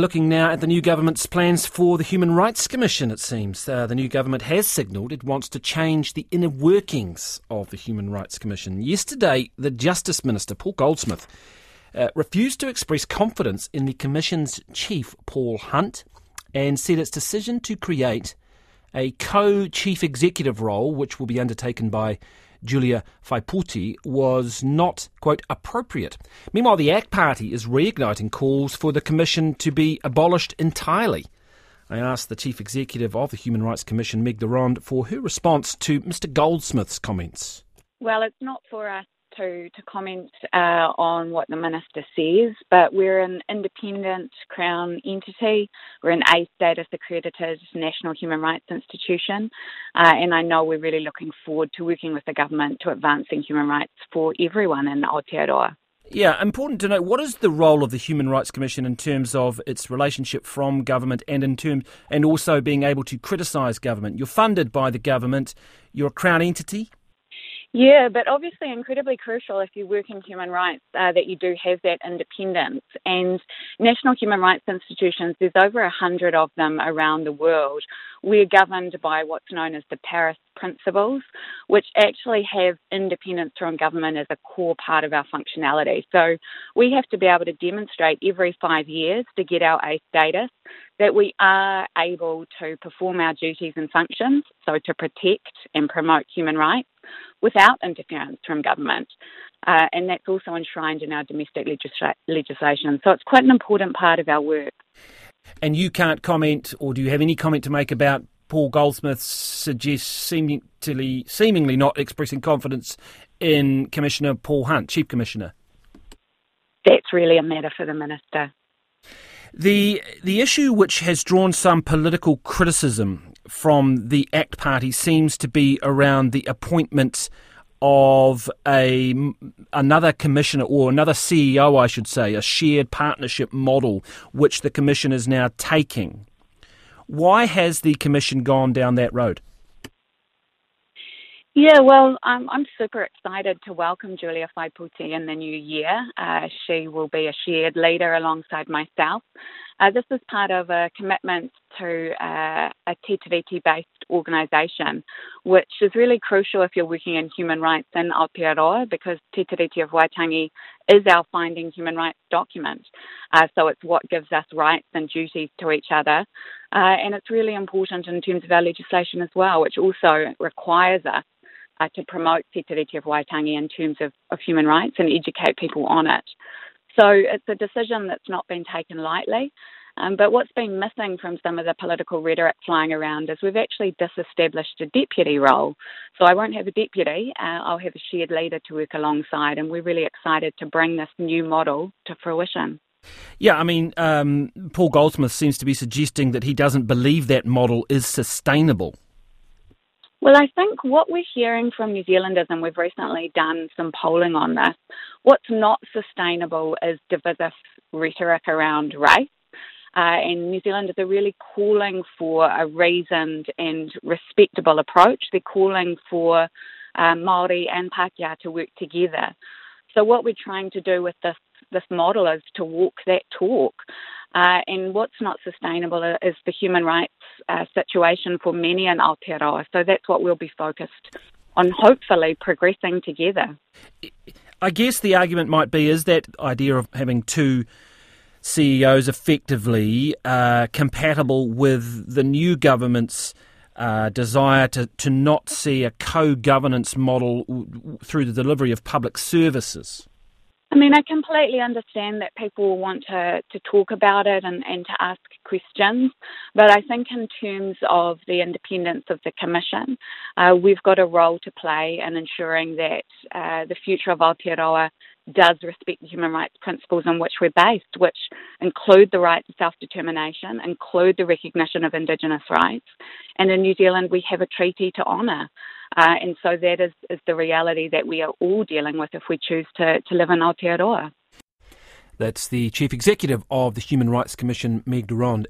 Looking now at the new government's plans for the Human Rights Commission, it seems. Uh, the new government has signalled it wants to change the inner workings of the Human Rights Commission. Yesterday, the Justice Minister, Paul Goldsmith, uh, refused to express confidence in the Commission's chief, Paul Hunt, and said its decision to create a co chief executive role, which will be undertaken by Julia Whaipooti was not, quote, appropriate. Meanwhile, the ACT Party is reigniting calls for the Commission to be abolished entirely. I asked the Chief Executive of the Human Rights Commission, Meg de Ronde, for her response to Mr Goldsmith's comments. Well, it's not for us to, to comment uh, on what the Minister says, but we're an independent Crown entity. We're an A status accredited national human rights institution, uh, and I know we're really looking forward to working with the government to advancing human rights for everyone in Aotearoa. Yeah, important to know what is the role of the Human Rights Commission in terms of its relationship from government and in terms and also being able to criticise government. You're funded by the government. You're a crown entity. Yeah, but obviously incredibly crucial if you work in human rights uh, that you do have that independence. And national human rights institutions, there's over a hundred of them around the world. We're governed by what's known as the Paris Principles, which actually have independence from government as a core part of our functionality. So we have to be able to demonstrate every five years to get our A status that we are able to perform our duties and functions, so to protect and promote human rights without interference from government. Uh, and that's also enshrined in our domestic legisla- legislation. So it's quite an important part of our work. And you can't comment, or do you have any comment to make about Paul Goldsmith suggests seemingly, seemingly not expressing confidence in Commissioner Paul Hunt, Chief Commissioner? That's really a matter for the Minister. The the issue which has drawn some political criticism from the ACT Party seems to be around the appointment of a another commissioner or another CEO, I should say, a shared partnership model which the commission is now taking. Why has the commission gone down that road? Yeah, well, I'm, I'm super excited to welcome Julia Whaipooti in the new year. Uh, she will be a shared leader alongside myself. Uh, this is part of a commitment to uh, a Te Tiriti based organisation, which is really crucial if you're working in human rights in Aotearoa because Te Tiriti of Waitangi is our finding human rights document. Uh, so it's what gives us rights and duties to each other. Uh, and it's really important in terms of our legislation as well, which also requires us uh, to promote Te Tiriti of Waitangi in terms of, of human rights and educate people on it. So it's a decision that's not been taken lightly. Um, but what's been missing from some of the political rhetoric flying around is we've actually disestablished a deputy role. So I won't have a deputy, uh, I'll have a shared leader to work alongside, and we're really excited to bring this new model to fruition. Yeah, I mean, um, Paul Goldsmith seems to be suggesting that he doesn't believe that model is sustainable. Well, I think what we're hearing from New Zealanders, and we've recently done some polling on this, what's not sustainable is divisive rhetoric around race. Uh, and New Zealanders are really calling for a reasoned and respectable approach. They're calling for uh, Maori and Pākehā to work together. So what we're trying to do with this this model is to walk that talk. Uh, and what's not sustainable is the human rights uh, situation for many in Aotearoa. So that's what we'll be focused on, hopefully progressing together. I guess the argument might be is that idea of having two CEOs effectively uh, compatible with the new government's uh, desire to, to not see a co governance model through the delivery of public services? I mean, I completely understand that people want to, to talk about it and, and to ask questions, but I think in terms of the independence of the Commission, uh, we've got a role to play in ensuring that uh, the future of Aotearoa does respect the human rights principles on which we're based, which include the right to self determination, include the recognition of Indigenous rights. And in New Zealand, we have a treaty to honour. Uh, and so that is, is the reality that we are all dealing with if we choose to, to live in Aotearoa. That's the Chief Executive of the Human Rights Commission, Meg de Ronde.